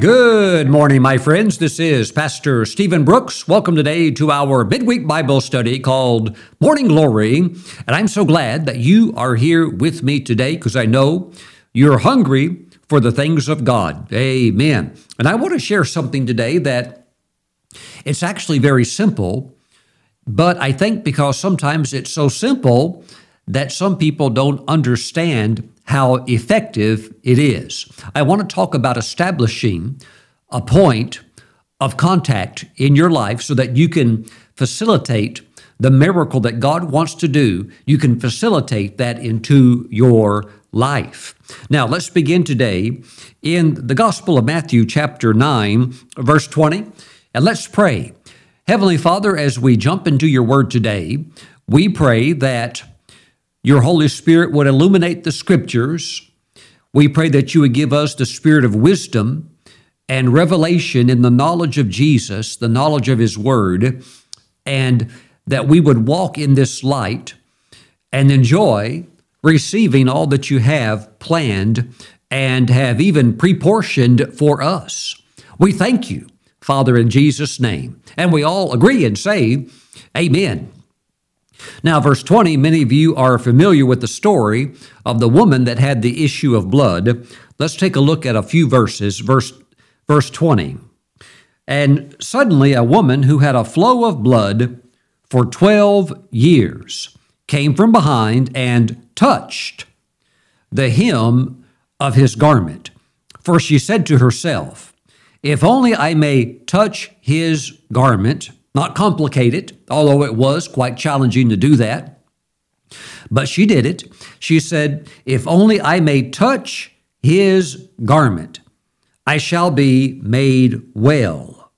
Good morning, my friends. This is Pastor Stephen Brooks. Welcome today to our midweek Bible study called Morning Glory. And I'm so glad that you are here with me today because I know you're hungry for the things of God. Amen. And I want to share something today that it's actually very simple, but I think because sometimes it's so simple that some people don't understand how effective it is. I want to talk about establishing a point of contact in your life so that you can facilitate the miracle that God wants to do. You can facilitate that into your life. Now, let's begin today in the Gospel of Matthew, chapter 9, verse 20, and let's pray. Heavenly Father, as we jump into your word today, we pray that your Holy Spirit would illuminate the scriptures. We pray that you would give us the spirit of wisdom and revelation in the knowledge of Jesus, the knowledge of His Word, and that we would walk in this light and enjoy receiving all that you have planned and have even preportioned for us. We thank you, Father, in Jesus' name. And we all agree and say, Amen. Now, verse 20, many of you are familiar with the story of the woman that had the issue of blood. Let's take a look at a few verses. Verse, verse 20. And suddenly a woman who had a flow of blood for 12 years came from behind and touched the hem of his garment. For she said to herself, If only I may touch his garment, not complicated, although it was quite challenging to do that. But she did it. She said, If only I may touch his garment, I shall be made well.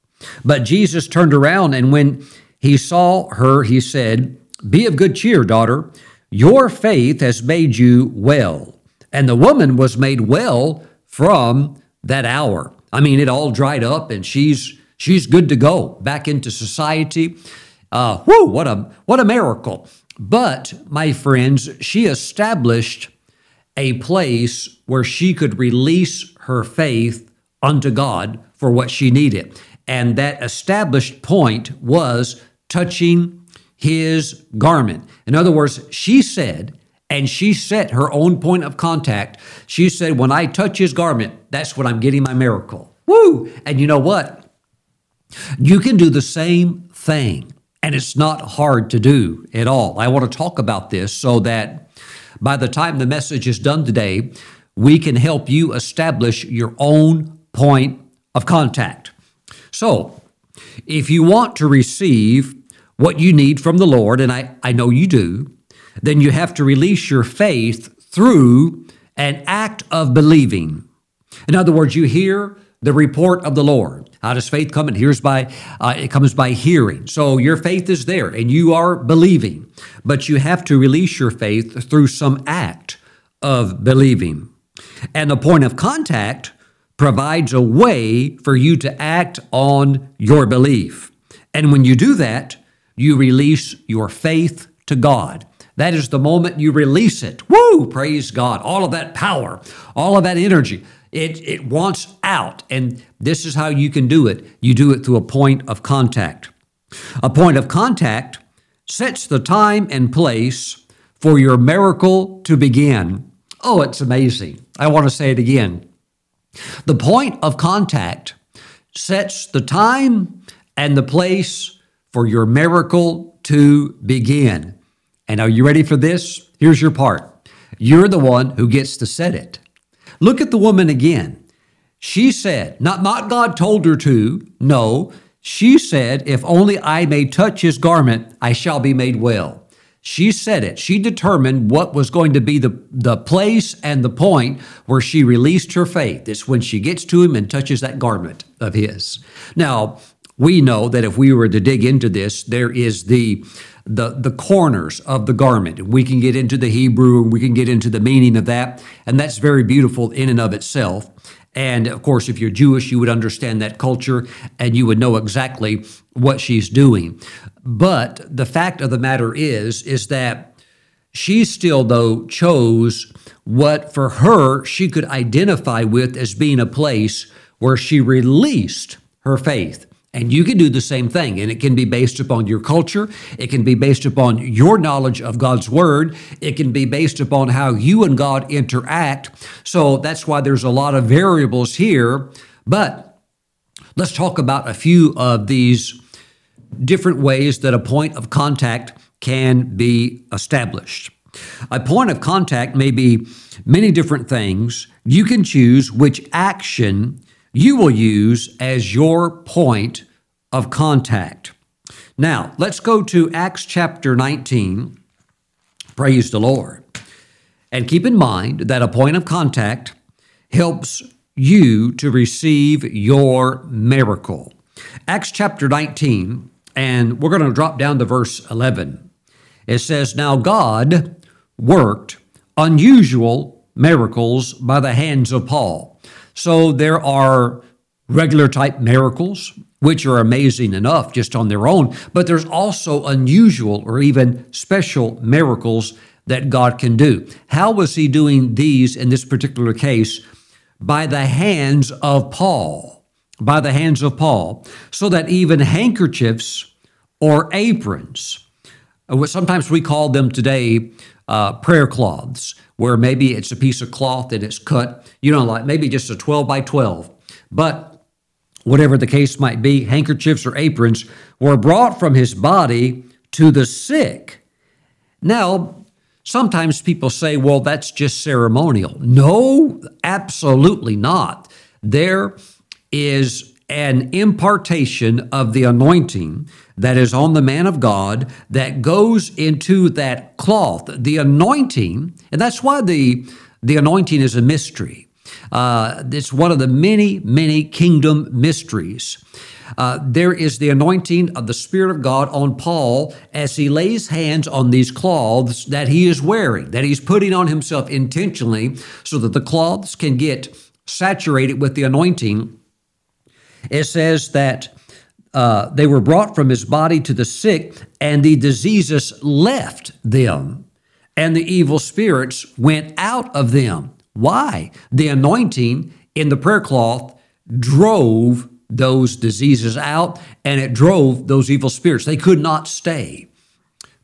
But Jesus turned around, and when he saw her, he said, Be of good cheer, daughter. Your faith has made you well. And the woman was made well from that hour. I mean, it all dried up, and she's She's good to go back into society. Uh, whoo, what a what a miracle! But my friends, she established a place where she could release her faith unto God for what she needed, and that established point was touching His garment. In other words, she said. And she set her own point of contact. She said, When I touch his garment, that's when I'm getting my miracle. Woo! And you know what? You can do the same thing, and it's not hard to do at all. I want to talk about this so that by the time the message is done today, we can help you establish your own point of contact. So, if you want to receive what you need from the Lord, and I, I know you do, then you have to release your faith through an act of believing. In other words, you hear the report of the Lord. How does faith come? It hears by uh, it comes by hearing. So your faith is there, and you are believing, but you have to release your faith through some act of believing. And the point of contact provides a way for you to act on your belief. And when you do that, you release your faith to God. That is the moment you release it. Woo! Praise God. All of that power, all of that energy. It, it wants out. And this is how you can do it you do it through a point of contact. A point of contact sets the time and place for your miracle to begin. Oh, it's amazing. I want to say it again. The point of contact sets the time and the place for your miracle to begin. And are you ready for this? Here's your part. You're the one who gets to set it. Look at the woman again. She said, not, not God told her to, no. She said, If only I may touch his garment, I shall be made well. She said it. She determined what was going to be the, the place and the point where she released her faith. It's when she gets to him and touches that garment of his. Now, we know that if we were to dig into this, there is the the, the corners of the garment. We can get into the Hebrew and we can get into the meaning of that, and that's very beautiful in and of itself. And of course, if you're Jewish, you would understand that culture and you would know exactly what she's doing. But the fact of the matter is, is that she still, though, chose what for her she could identify with as being a place where she released her faith. And you can do the same thing. And it can be based upon your culture. It can be based upon your knowledge of God's word. It can be based upon how you and God interact. So that's why there's a lot of variables here. But let's talk about a few of these different ways that a point of contact can be established. A point of contact may be many different things. You can choose which action you will use as your point of contact. Now, let's go to Acts chapter 19. Praise the Lord. And keep in mind that a point of contact helps you to receive your miracle. Acts chapter 19, and we're going to drop down to verse 11. It says, Now God worked unusual miracles by the hands of Paul. So there are regular type miracles, which are amazing enough just on their own, but there's also unusual or even special miracles that God can do. How was he doing these in this particular case? By the hands of Paul. By the hands of Paul. So that even handkerchiefs or aprons, uh, sometimes we call them today uh, prayer cloths, where maybe it's a piece of cloth and it's cut, you know, like maybe just a 12 by 12. But whatever the case might be, handkerchiefs or aprons were brought from his body to the sick. Now, sometimes people say, well, that's just ceremonial. No, absolutely not. There is an impartation of the anointing that is on the man of God that goes into that cloth, the anointing, and that's why the, the anointing is a mystery. Uh, it's one of the many, many kingdom mysteries. Uh, there is the anointing of the Spirit of God on Paul as he lays hands on these cloths that he is wearing, that he's putting on himself intentionally so that the cloths can get saturated with the anointing it says that uh, they were brought from his body to the sick, and the diseases left them, and the evil spirits went out of them. Why? The anointing in the prayer cloth drove those diseases out, and it drove those evil spirits. They could not stay.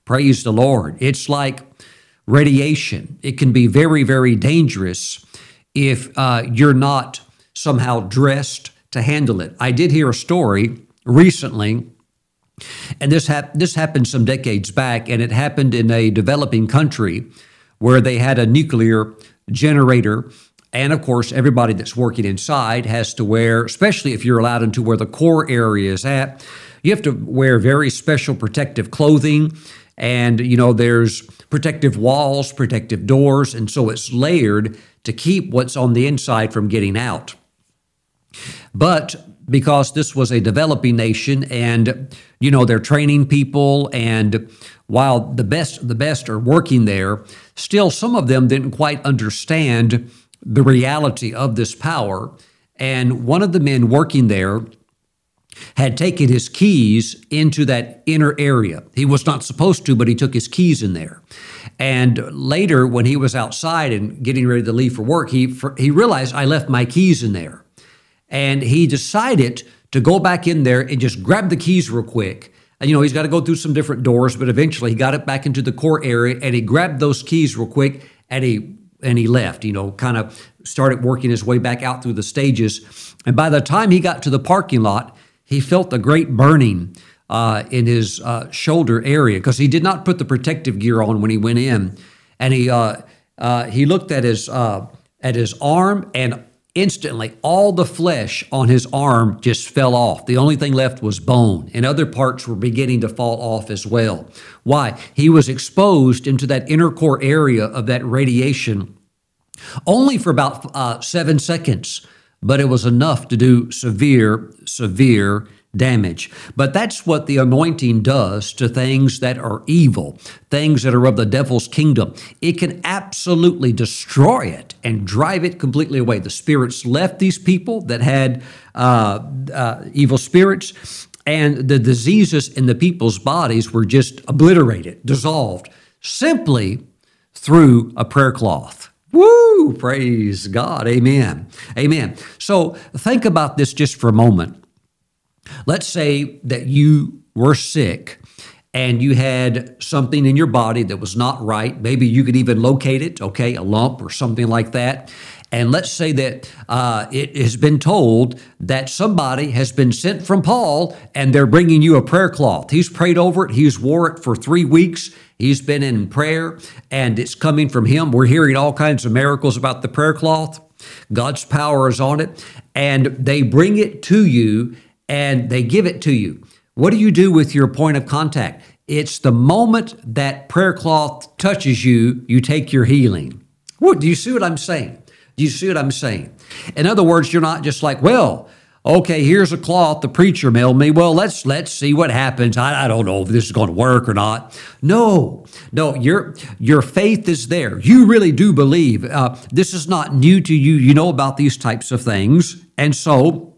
Praise the Lord. It's like radiation, it can be very, very dangerous if uh, you're not somehow dressed to handle it. I did hear a story recently, and this, hap- this happened some decades back, and it happened in a developing country where they had a nuclear generator. And of course, everybody that's working inside has to wear, especially if you're allowed into where the core area is at, you have to wear very special protective clothing. And, you know, there's protective walls, protective doors. And so it's layered to keep what's on the inside from getting out. But because this was a developing nation and you know they're training people and while the best the best are working there still some of them didn't quite understand the reality of this power and one of the men working there had taken his keys into that inner area. He was not supposed to, but he took his keys in there. And later, when he was outside and getting ready to leave for work, he, he realized I left my keys in there. And he decided to go back in there and just grab the keys real quick. And, you know, he's got to go through some different doors, but eventually he got it back into the core area and he grabbed those keys real quick and he and he left, you know, kind of started working his way back out through the stages. And by the time he got to the parking lot, he felt a great burning uh, in his uh, shoulder area because he did not put the protective gear on when he went in. And he uh, uh he looked at his uh, at his arm and Instantly, all the flesh on his arm just fell off. The only thing left was bone, and other parts were beginning to fall off as well. Why? He was exposed into that inner core area of that radiation only for about uh, seven seconds, but it was enough to do severe, severe damage. But that's what the anointing does to things that are evil, things that are of the devil's kingdom. It can absolutely destroy it and drive it completely away. The spirits left these people that had uh, uh, evil spirits, and the diseases in the people's bodies were just obliterated, dissolved, simply through a prayer cloth. Woo! Praise God. Amen. Amen. So think about this just for a moment. Let's say that you were sick and you had something in your body that was not right. Maybe you could even locate it, okay, a lump or something like that. And let's say that uh, it has been told that somebody has been sent from Paul and they're bringing you a prayer cloth. He's prayed over it, he's wore it for three weeks. He's been in prayer and it's coming from him. We're hearing all kinds of miracles about the prayer cloth. God's power is on it. And they bring it to you and they give it to you. What do you do with your point of contact? It's the moment that prayer cloth touches you, you take your healing. What, do you see what I'm saying? Do you see what I'm saying? In other words, you're not just like, well, okay, here's a cloth the preacher mailed me. Well, let's let's see what happens. I, I don't know if this is going to work or not. No, no, your your faith is there. You really do believe. Uh, this is not new to you. You know about these types of things, and so.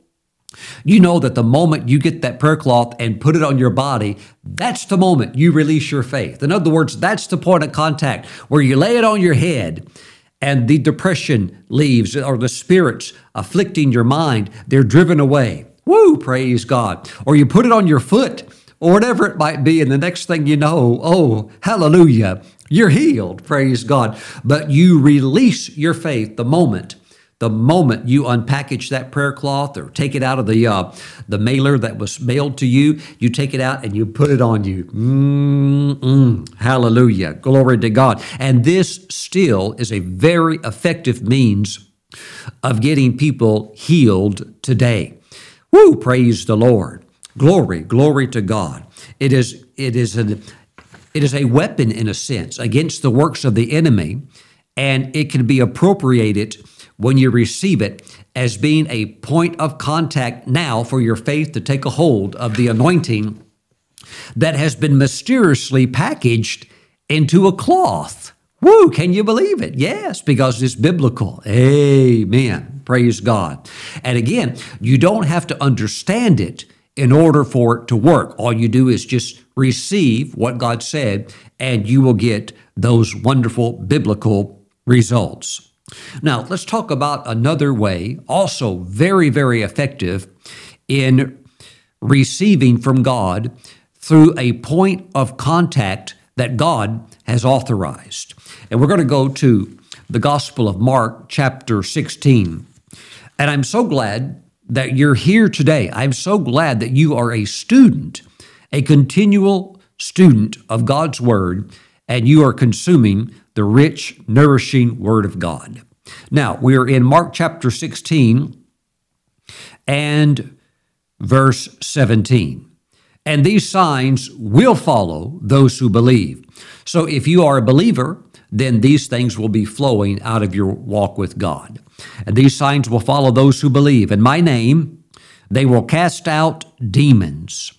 You know that the moment you get that prayer cloth and put it on your body, that's the moment you release your faith. In other words, that's the point of contact where you lay it on your head and the depression leaves or the spirits afflicting your mind, they're driven away. Woo, praise God. Or you put it on your foot or whatever it might be, and the next thing you know, oh, hallelujah, you're healed, praise God. But you release your faith the moment the moment you unpackage that prayer cloth or take it out of the uh, the mailer that was mailed to you, you take it out and you put it on you. Mm-mm. Hallelujah. Glory to God. And this still is a very effective means of getting people healed today. Woo, praise the Lord. Glory, glory to God. It is it is an it is a weapon in a sense against the works of the enemy, and it can be appropriated when you receive it as being a point of contact now for your faith to take a hold of the anointing that has been mysteriously packaged into a cloth. Woo, can you believe it? Yes, because it's biblical. Amen. Praise God. And again, you don't have to understand it in order for it to work. All you do is just receive what God said, and you will get those wonderful biblical results. Now, let's talk about another way, also very, very effective in receiving from God through a point of contact that God has authorized. And we're going to go to the Gospel of Mark, chapter 16. And I'm so glad that you're here today. I'm so glad that you are a student, a continual student of God's Word, and you are consuming the rich, nourishing Word of God. Now, we are in Mark chapter 16 and verse 17. And these signs will follow those who believe. So if you are a believer, then these things will be flowing out of your walk with God. And these signs will follow those who believe. In my name, they will cast out demons.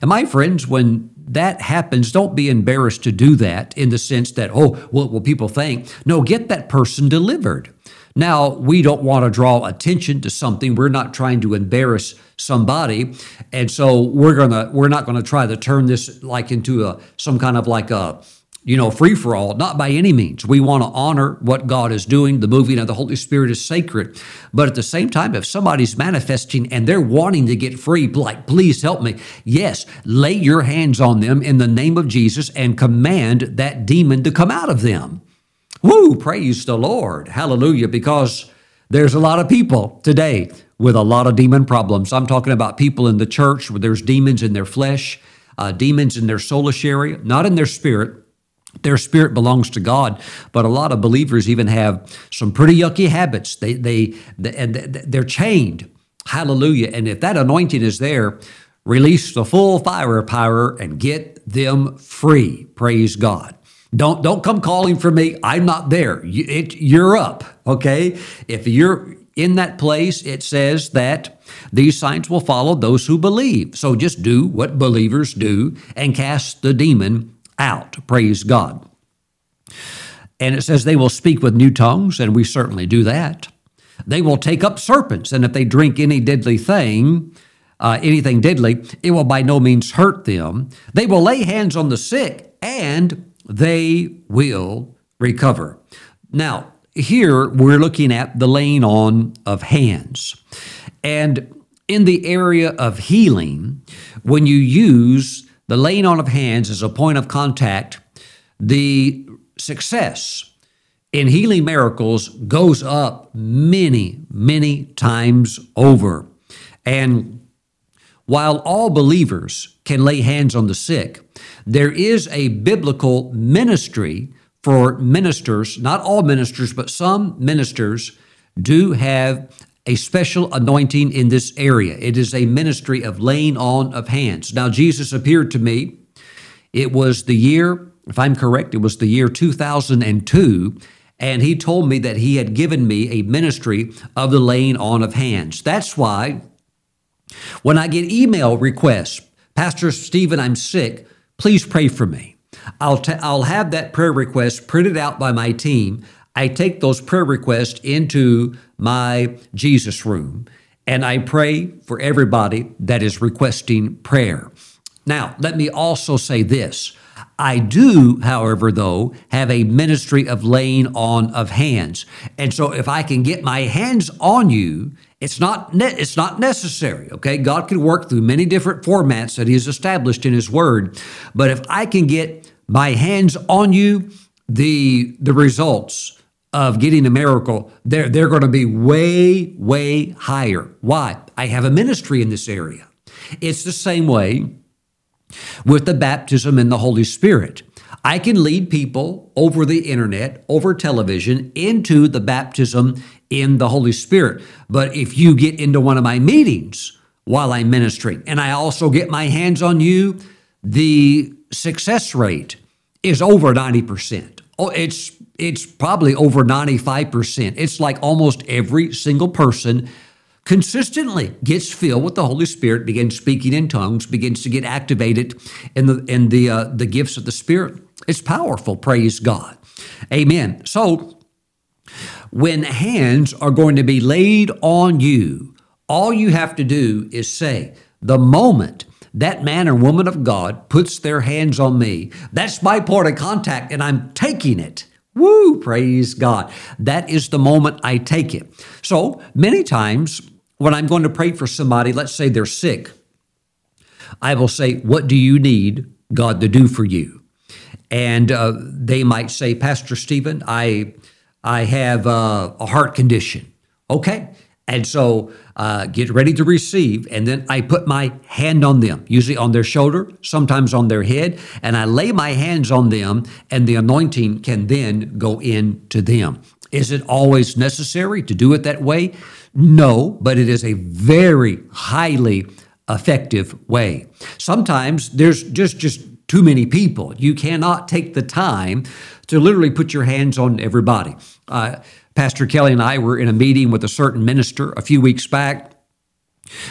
And my friends, when that happens, don't be embarrassed to do that in the sense that, oh, what will people think? No, get that person delivered. Now, we don't want to draw attention to something. We're not trying to embarrass somebody. And so we're going to we're not going to try to turn this like into a some kind of like a you know, free for all, not by any means. We want to honor what God is doing. The moving of the Holy Spirit is sacred. But at the same time, if somebody's manifesting and they're wanting to get free, like, please help me, yes, lay your hands on them in the name of Jesus and command that demon to come out of them. Woo, praise the Lord. Hallelujah. Because there's a lot of people today with a lot of demon problems. I'm talking about people in the church where there's demons in their flesh, uh, demons in their soulish area, not in their spirit their spirit belongs to God, but a lot of believers even have some pretty yucky habits. They they, they and they're chained. Hallelujah! And if that anointing is there, release the full firepower and get them free. Praise God. Don't don't come calling for me. I'm not there. You, it, you're up. Okay. If you're in that place, it says that these signs will follow those who believe. So just do what believers do and cast the demon out. Praise God. And it says they will speak with new tongues, and we certainly do that. They will take up serpents, and if they drink any deadly thing, uh, anything deadly, it will by no means hurt them. They will lay hands on the sick, and they will recover. Now, here we're looking at the laying on of hands. And in the area of healing, when you use the laying on of hands is a point of contact, the success in healing miracles goes up many, many times over. And while all believers can lay hands on the sick, there is a biblical ministry for ministers, not all ministers, but some ministers do have a special anointing in this area. It is a ministry of laying on of hands. Now, Jesus appeared to me. It was the year, if I'm correct, it was the year 2002. And he told me that he had given me a ministry of the laying on of hands. That's why when I get email requests, Pastor Stephen, I'm sick, please pray for me. I'll, t- I'll have that prayer request printed out by my team. I take those prayer requests into my Jesus room and I pray for everybody that is requesting prayer. Now, let me also say this. I do, however, though, have a ministry of laying on of hands. And so if I can get my hands on you, it's not ne- it's not necessary, okay? God can work through many different formats that he has established in his word. But if I can get my hands on you, the the results of getting a miracle, they're, they're going to be way, way higher. Why? I have a ministry in this area. It's the same way with the baptism in the Holy Spirit. I can lead people over the internet, over television, into the baptism in the Holy Spirit. But if you get into one of my meetings while I'm ministering and I also get my hands on you, the success rate is over 90%. Oh, it's it's probably over 95%. It's like almost every single person consistently gets filled with the Holy Spirit, begins speaking in tongues, begins to get activated in the in the uh, the gifts of the Spirit. It's powerful. Praise God. Amen. So when hands are going to be laid on you, all you have to do is say, the moment that man or woman of God puts their hands on me, that's my point of contact, and I'm taking it. Woo, praise God. That is the moment I take it. So many times when I'm going to pray for somebody, let's say they're sick, I will say, What do you need God to do for you? And uh, they might say, Pastor Stephen, I, I have uh, a heart condition. Okay. And so uh, get ready to receive. And then I put my hand on them, usually on their shoulder, sometimes on their head, and I lay my hands on them, and the anointing can then go into them. Is it always necessary to do it that way? No, but it is a very highly effective way. Sometimes there's just just too many people. You cannot take the time to literally put your hands on everybody. Uh, Pastor Kelly and I were in a meeting with a certain minister a few weeks back.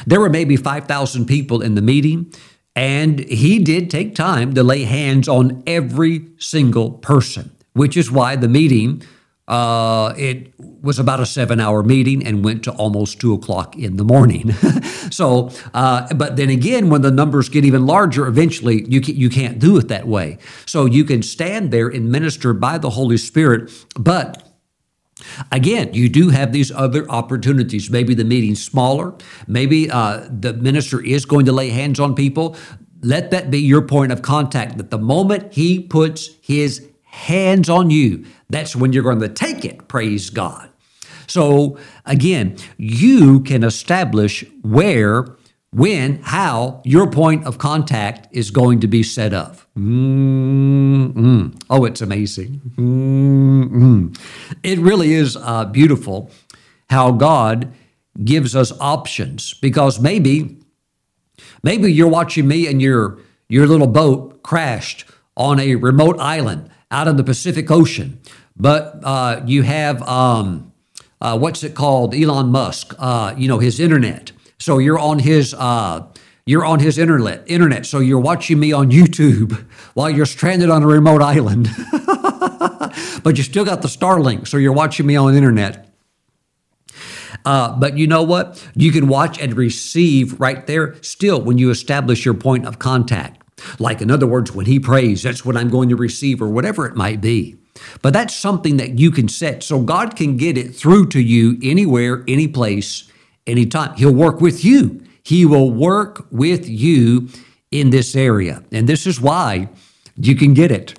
There were maybe 5,000 people in the meeting, and he did take time to lay hands on every single person, which is why the meeting uh, it was about a seven hour meeting and went to almost two o'clock in the morning. so, uh, but then again, when the numbers get even larger, eventually you, can, you can't do it that way. So you can stand there and minister by the Holy Spirit, but Again, you do have these other opportunities. Maybe the meeting's smaller. Maybe uh, the minister is going to lay hands on people. Let that be your point of contact. That the moment he puts his hands on you, that's when you're going to take it. Praise God. So again, you can establish where, when, how your point of contact is going to be set up. Mm-mm. Oh, it's amazing. Mm-mm. It really is uh, beautiful how God gives us options because maybe, maybe you're watching me and your your little boat crashed on a remote island out in the Pacific Ocean, but uh, you have um, uh, what's it called? Elon Musk. Uh, you know his internet. So you're on his uh, you're on his internet, internet, so you're watching me on YouTube while you're stranded on a remote island. but you still got the Starlink, so you're watching me on the internet. Uh, but you know what? You can watch and receive right there still when you establish your point of contact. Like, in other words, when he prays, that's what I'm going to receive, or whatever it might be. But that's something that you can set so God can get it through to you anywhere, any place, anytime. He'll work with you. He will work with you in this area. And this is why you can get it.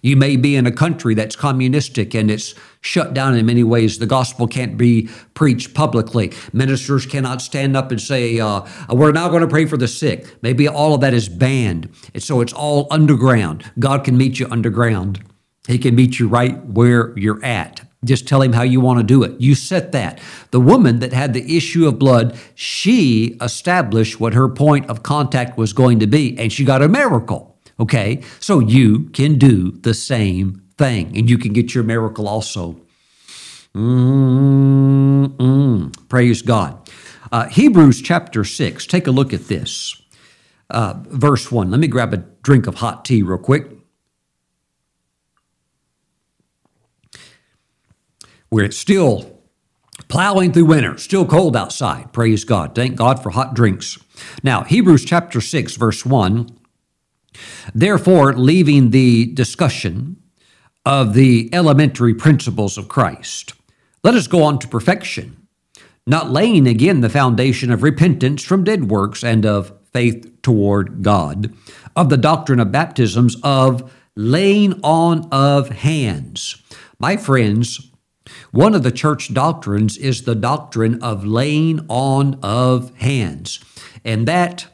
You may be in a country that's communistic and it's shut down in many ways. The gospel can't be preached publicly. Ministers cannot stand up and say, uh, We're now going to pray for the sick. Maybe all of that is banned. And so it's all underground. God can meet you underground, He can meet you right where you're at. Just tell him how you want to do it. You set that. The woman that had the issue of blood, she established what her point of contact was going to be, and she got a miracle. Okay, so you can do the same thing and you can get your miracle also. Mm-mm. Praise God. Uh, Hebrews chapter 6, take a look at this. Uh, verse 1. Let me grab a drink of hot tea real quick. Where it's still plowing through winter, still cold outside. Praise God. Thank God for hot drinks. Now, Hebrews chapter 6, verse 1 Therefore, leaving the discussion of the elementary principles of Christ, let us go on to perfection, not laying again the foundation of repentance from dead works and of faith toward God, of the doctrine of baptisms, of laying on of hands. My friends, one of the church doctrines is the doctrine of laying on of hands. And that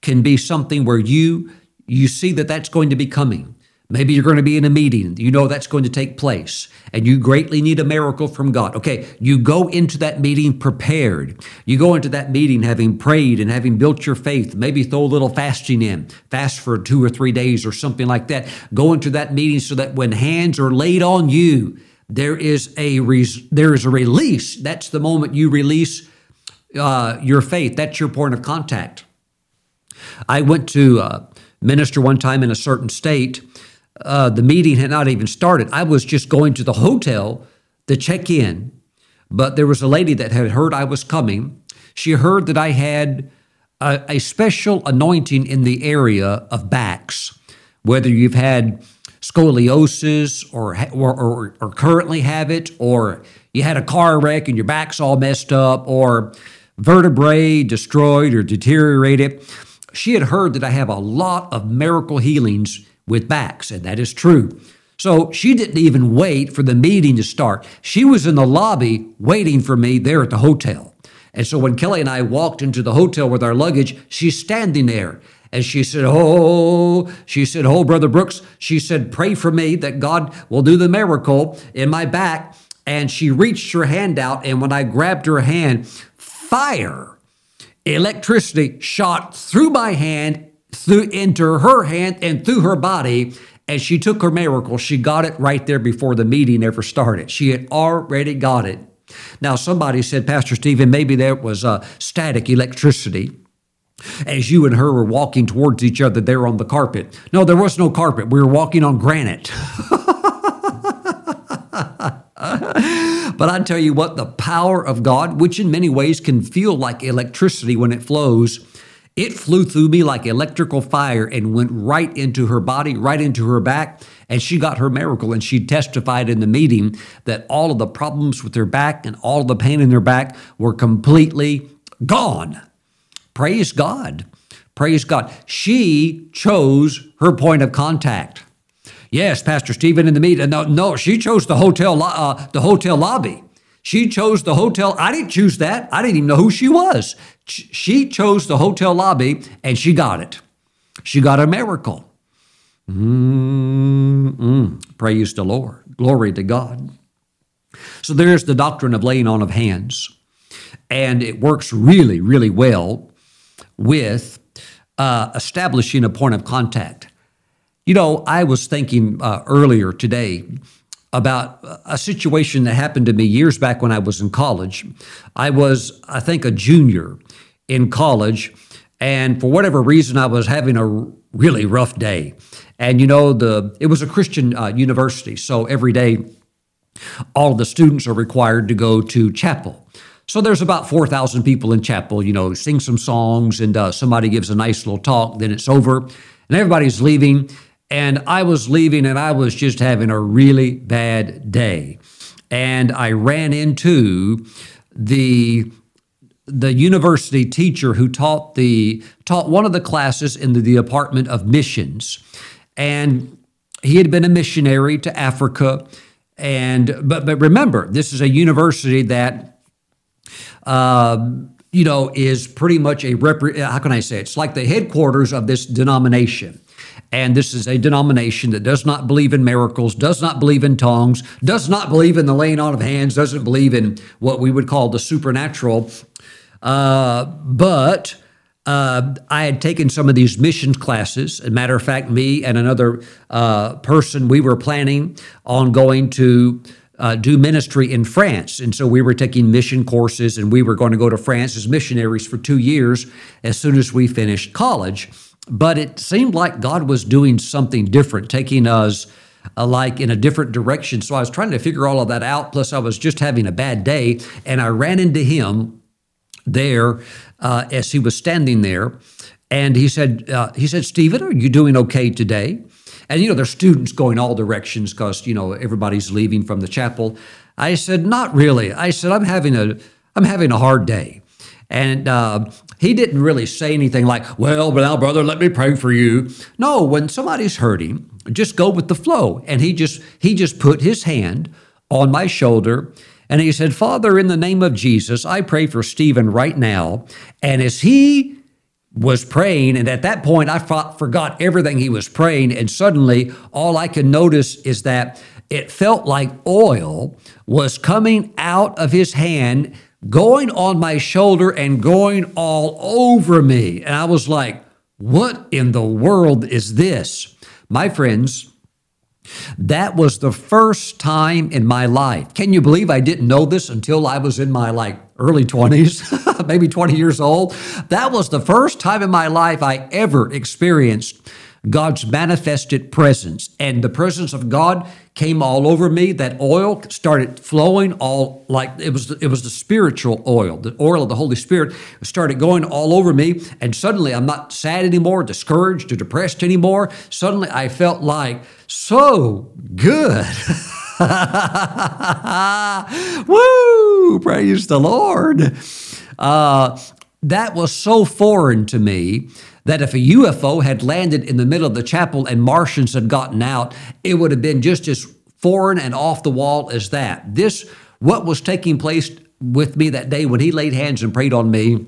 can be something where you you see that that's going to be coming. Maybe you're going to be in a meeting, you know that's going to take place, and you greatly need a miracle from God. Okay, you go into that meeting prepared. You go into that meeting having prayed and having built your faith. Maybe throw a little fasting in, fast for two or three days or something like that. Go into that meeting so that when hands are laid on you, there is a res- there is a release. That's the moment you release uh, your faith. That's your point of contact. I went to uh, minister one time in a certain state. Uh, the meeting had not even started. I was just going to the hotel to check in, but there was a lady that had heard I was coming. She heard that I had a, a special anointing in the area of backs, whether you've had scoliosis or, or, or, or currently have it, or you had a car wreck and your back's all messed up, or vertebrae destroyed or deteriorated she had heard that I have a lot of miracle healings with backs, and that is true. So she didn't even wait for the meeting to start. She was in the lobby waiting for me there at the hotel. And so when Kelly and I walked into the hotel with our luggage, she's standing there. And she said, Oh, she said, Oh, Brother Brooks, she said, pray for me that God will do the miracle in my back. And she reached her hand out. And when I grabbed her hand, fire electricity shot through my hand, through into her hand and through her body. And she took her miracle. She got it right there before the meeting ever started. She had already got it. Now, somebody said, Pastor Stephen, maybe there was a static electricity as you and her were walking towards each other there on the carpet. No, there was no carpet. We were walking on granite. But I tell you what, the power of God, which in many ways can feel like electricity when it flows, it flew through me like electrical fire and went right into her body, right into her back. And she got her miracle. And she testified in the meeting that all of the problems with her back and all of the pain in her back were completely gone. Praise God. Praise God. She chose her point of contact. Yes, Pastor Stephen in the meeting. No, no, she chose the hotel, uh, the hotel lobby. She chose the hotel. I didn't choose that. I didn't even know who she was. She chose the hotel lobby and she got it. She got a miracle. Mm-mm. Praise the Lord. Glory to God. So there's the doctrine of laying on of hands. And it works really, really well with uh, establishing a point of contact. You know, I was thinking uh, earlier today about a situation that happened to me years back when I was in college. I was, I think, a junior in college, and for whatever reason, I was having a really rough day. And you know, the it was a Christian uh, university, so every day, all the students are required to go to chapel. So there's about 4,000 people in chapel, you know, sing some songs, and uh, somebody gives a nice little talk, then it's over, and everybody's leaving. and I was leaving and I was just having a really bad day. And I ran into the the university teacher who taught the taught one of the classes in the Department of Missions. And he had been a missionary to Africa. And but but remember, this is a university that uh, you know is pretty much a rep. How can I say it? it's like the headquarters of this denomination. And this is a denomination that does not believe in miracles, does not believe in tongues, does not believe in the laying on of hands, doesn't believe in what we would call the supernatural. Uh, but uh, I had taken some of these missions classes. As a matter of fact, me and another uh, person, we were planning on going to uh, do ministry in France. And so we were taking mission courses and we were going to go to France as missionaries for two years as soon as we finished college. But it seemed like God was doing something different, taking us uh, like in a different direction. So I was trying to figure all of that out. Plus, I was just having a bad day. And I ran into him there uh, as he was standing there. And he said, uh, he said, Stephen, are you doing okay today? And, you know, there's students going all directions because, you know, everybody's leaving from the chapel. I said, not really. I said, I'm having a, I'm having a hard day. And uh, he didn't really say anything like, well, but now, brother, let me pray for you. No, when somebody's hurting, just go with the flow. And he just, he just put his hand on my shoulder and he said, Father, in the name of Jesus, I pray for Stephen right now. And as he was praying, and at that point, I forgot everything he was praying. And suddenly, all I could notice is that it felt like oil was coming out of his hand, going on my shoulder, and going all over me. And I was like, what in the world is this? My friends, that was the first time in my life. Can you believe I didn't know this until I was in my like early 20s, maybe 20 years old? That was the first time in my life I ever experienced God's manifested presence. And the presence of God came all over me. That oil started flowing all like it was it was the spiritual oil, the oil of the Holy Spirit started going all over me. And suddenly I'm not sad anymore, discouraged or depressed anymore. Suddenly I felt like so good. Woo! Praise the Lord. Uh, that was so foreign to me that if a UFO had landed in the middle of the chapel and Martians had gotten out, it would have been just as foreign and off the wall as that. This, what was taking place with me that day when he laid hands and prayed on me,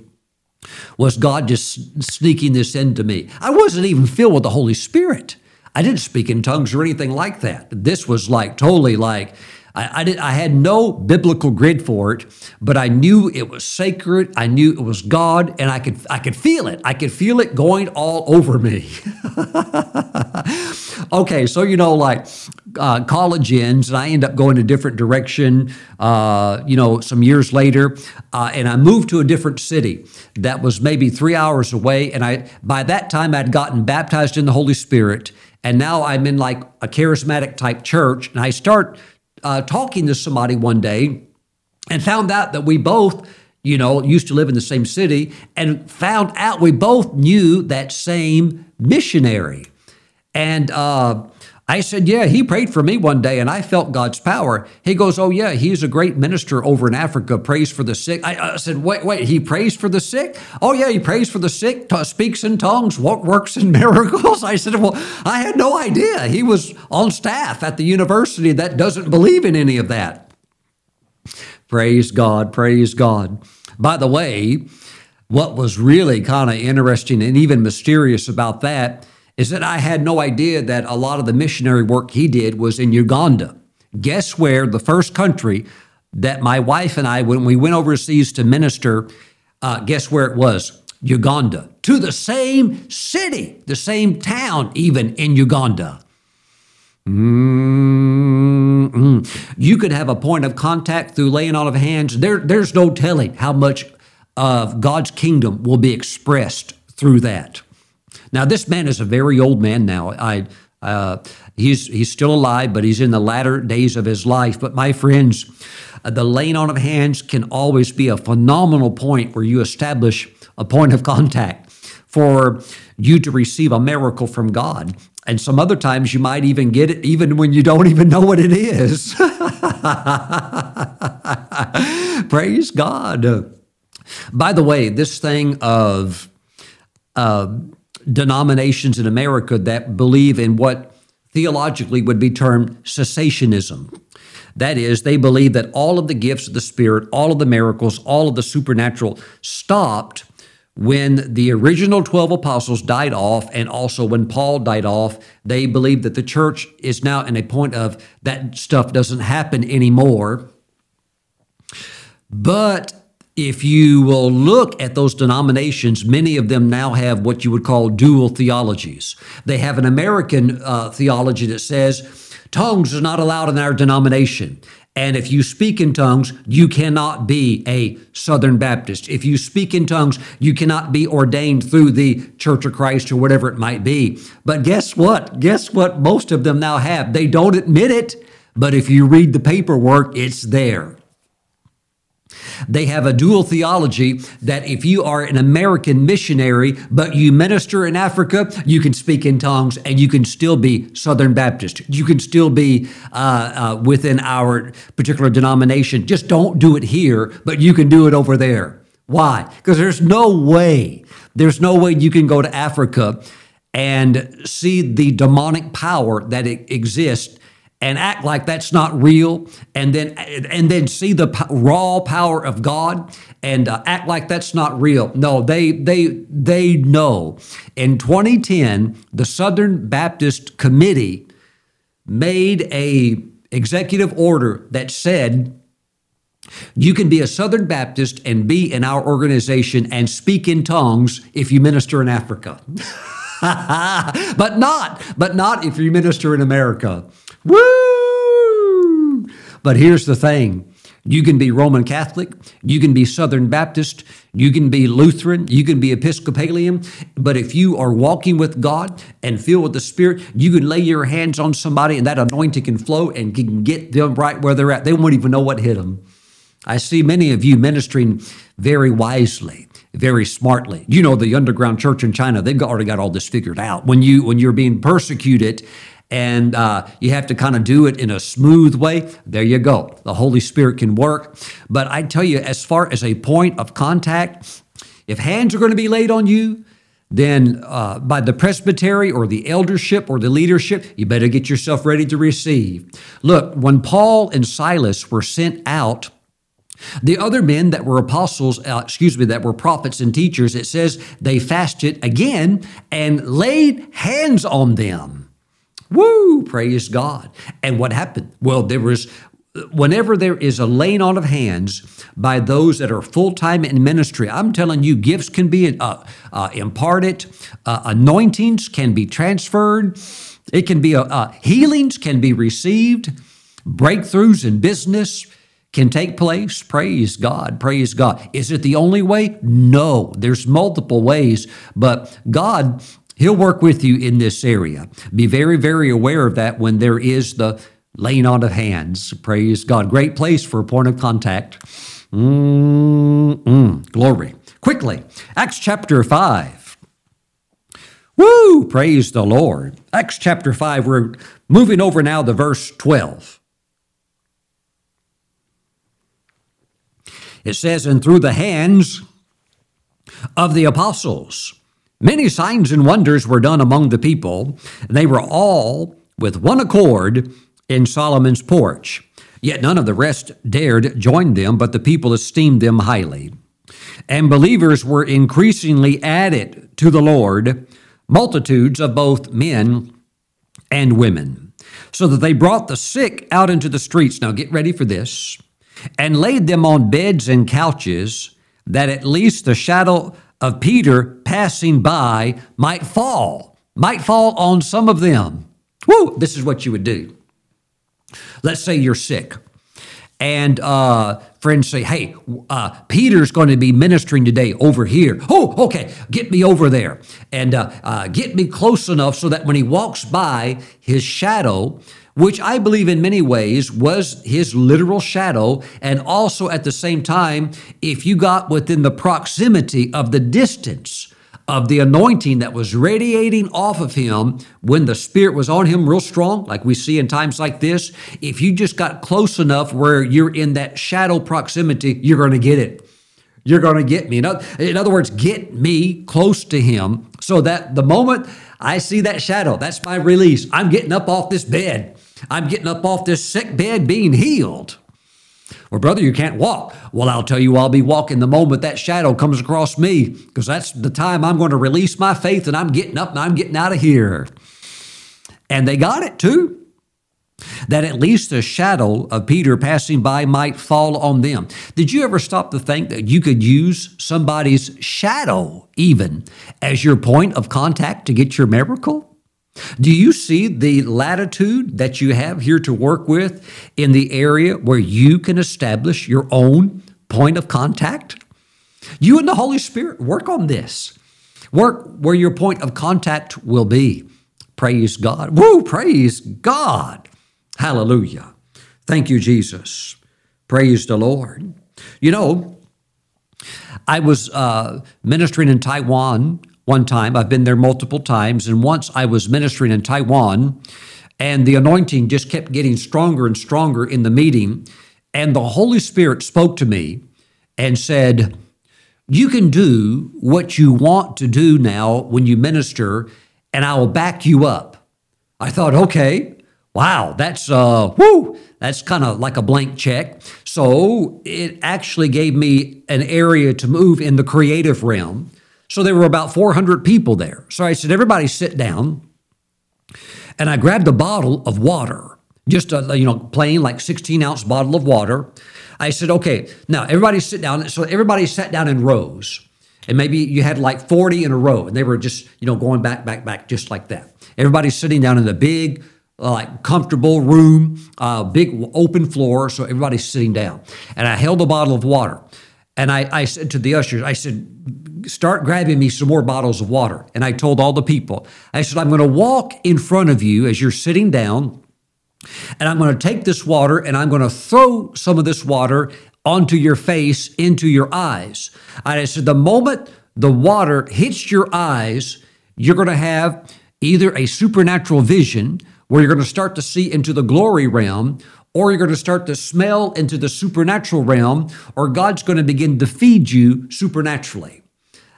was God just sneaking this into me. I wasn't even filled with the Holy Spirit. I didn't speak in tongues or anything like that. This was like totally like I, I, did, I had no biblical grid for it, but I knew it was sacred. I knew it was God, and I could I could feel it. I could feel it going all over me. okay, so you know, like uh, college ends, and I end up going a different direction. Uh, you know, some years later, uh, and I moved to a different city that was maybe three hours away. And I by that time I'd gotten baptized in the Holy Spirit, and now I'm in like a charismatic type church, and I start uh, talking to somebody one day and found out that we both, you know, used to live in the same city and found out we both knew that same missionary. And uh, I said, Yeah, he prayed for me one day and I felt God's power. He goes, Oh, yeah, he's a great minister over in Africa, prays for the sick. I, I said, Wait, wait, he prays for the sick? Oh, yeah, he prays for the sick, t- speaks in tongues, works in miracles. I said, Well, I had no idea. He was on staff at the university that doesn't believe in any of that. Praise God, praise God. By the way, what was really kind of interesting and even mysterious about that is that I had no idea that a lot of the missionary work he did was in Uganda. Guess where the first country that my wife and I, when we went overseas to minister, uh, guess where it was? Uganda. To the same city, the same town, even in Uganda. Mm-hmm. You could have a point of contact through laying on of hands. There, there's no telling how much of God's kingdom will be expressed through that. Now, this man is a very old man now. I, uh, he's, he's still alive, but he's in the latter days of his life. But my friends, uh, the laying on of hands can always be a phenomenal point where you establish a point of contact for you to receive a miracle from God. And some other times you might even get it even when you don't even know what it is. Praise God. By the way, this thing of uh, denominations in America that believe in what theologically would be termed cessationism. That is, they believe that all of the gifts of the Spirit, all of the miracles, all of the supernatural stopped when the original 12 apostles died off and also when Paul died off. They believe that the church is now in a point of that stuff doesn't happen anymore. But if you will look at those denominations, many of them now have what you would call dual theologies. They have an American uh, theology that says tongues is not allowed in our denomination. And if you speak in tongues, you cannot be a Southern Baptist. If you speak in tongues, you cannot be ordained through the Church of Christ or whatever it might be. But guess what? Guess what most of them now have? They don't admit it, but if you read the paperwork, it's there. They have a dual theology that if you are an American missionary, but you minister in Africa, you can speak in tongues and you can still be Southern Baptist. You can still be uh, uh, within our particular denomination. Just don't do it here, but you can do it over there. Why? Because there's no way, there's no way you can go to Africa and see the demonic power that exists and act like that's not real and then and then see the raw power of God and uh, act like that's not real. No, they they they know. In 2010, the Southern Baptist Committee made a executive order that said you can be a Southern Baptist and be in our organization and speak in tongues if you minister in Africa. but not, but not if you minister in America. Woo! But here's the thing. You can be Roman Catholic, you can be Southern Baptist, you can be Lutheran, you can be Episcopalian, but if you are walking with God and filled with the Spirit, you can lay your hands on somebody and that anointing can flow and can get them right where they're at. They won't even know what hit them. I see many of you ministering very wisely very smartly. You know, the underground church in China, they've already got all this figured out. When you when you're being persecuted and uh, you have to kind of do it in a smooth way, there you go. The Holy Spirit can work. But I tell you, as far as a point of contact, if hands are going to be laid on you, then uh, by the presbytery or the eldership or the leadership, you better get yourself ready to receive. Look, when Paul and Silas were sent out the other men that were apostles, uh, excuse me, that were prophets and teachers, it says they fasted again and laid hands on them. Woo, praise God. And what happened? Well, there was, whenever there is a laying on of hands by those that are full time in ministry, I'm telling you, gifts can be uh, uh, imparted, uh, anointings can be transferred, it can be, uh, uh, healings can be received, breakthroughs in business can take place. Praise God. Praise God. Is it the only way? No, there's multiple ways, but God, He'll work with you in this area. Be very, very aware of that when there is the laying on of hands. Praise God. Great place for a point of contact. Mm-mm. Glory. Quickly, Acts chapter 5. Woo! Praise the Lord. Acts chapter 5, we're moving over now to verse 12. It says, and through the hands of the apostles, many signs and wonders were done among the people. And they were all with one accord in Solomon's porch. Yet none of the rest dared join them, but the people esteemed them highly. And believers were increasingly added to the Lord, multitudes of both men and women, so that they brought the sick out into the streets. Now get ready for this and laid them on beds and couches, that at least the shadow of Peter passing by might fall, might fall on some of them. Woo! This is what you would do. Let's say you're sick, and uh, friends say, "Hey, uh, Peter's going to be ministering today over here." Oh, okay, get me over there, and uh, uh get me close enough so that when he walks by, his shadow which I believe in many ways was his literal shadow. And also at the same time, if you got within the proximity of the distance of the anointing that was radiating off of him when the Spirit was on him real strong, like we see in times like this. If you just got close enough where you're in that shadow proximity, you're going to get it. You're going to get me. In other words, get me close to him so that the moment I see that shadow, that's my release. I'm getting up off this bed. I'm getting up off this sick bed being healed. Well, brother, you can't walk. Well, I'll tell you, I'll be walking the moment that shadow comes across me because that's the time I'm going to release my faith and I'm getting up and I'm getting out of here. And they got it too. That at least the shadow of Peter passing by might fall on them. Did you ever stop to think that you could use somebody's shadow even as your point of contact to get your miracle? Do you see the latitude that you have here to work with in the area where you can establish your own point of contact? You and the Holy Spirit work on this. Work where your point of contact will be. Praise God. Woo, praise God. Hallelujah. Thank you, Jesus. Praise the Lord. You know, I was uh, ministering in Taiwan one time. I've been there multiple times. And once I was ministering in Taiwan, and the anointing just kept getting stronger and stronger in the meeting. And the Holy Spirit spoke to me and said, You can do what you want to do now when you minister, and I will back you up. I thought, okay, wow, that's uh whoo, that's kind of like a blank check. So it actually gave me an area to move in the creative realm. So there were about 400 people there. So I said, everybody sit down. And I grabbed a bottle of water, just a, you know, plain like 16 ounce bottle of water. I said, okay, now everybody sit down. So everybody sat down in rows. And maybe you had like 40 in a row, and they were just, you know, going back, back, back, just like that. Everybody's sitting down in the big, like comfortable room, uh, big open floor. So everybody's sitting down. And I held a bottle of water. And I, I said to the ushers, I said, start grabbing me some more bottles of water. And I told all the people, I said, I'm going to walk in front of you as you're sitting down, and I'm going to take this water and I'm going to throw some of this water onto your face, into your eyes. And I said, the moment the water hits your eyes, you're going to have either a supernatural vision where you're going to start to see into the glory realm, or you're going to start to smell into the supernatural realm, or God's going to begin to feed you supernaturally.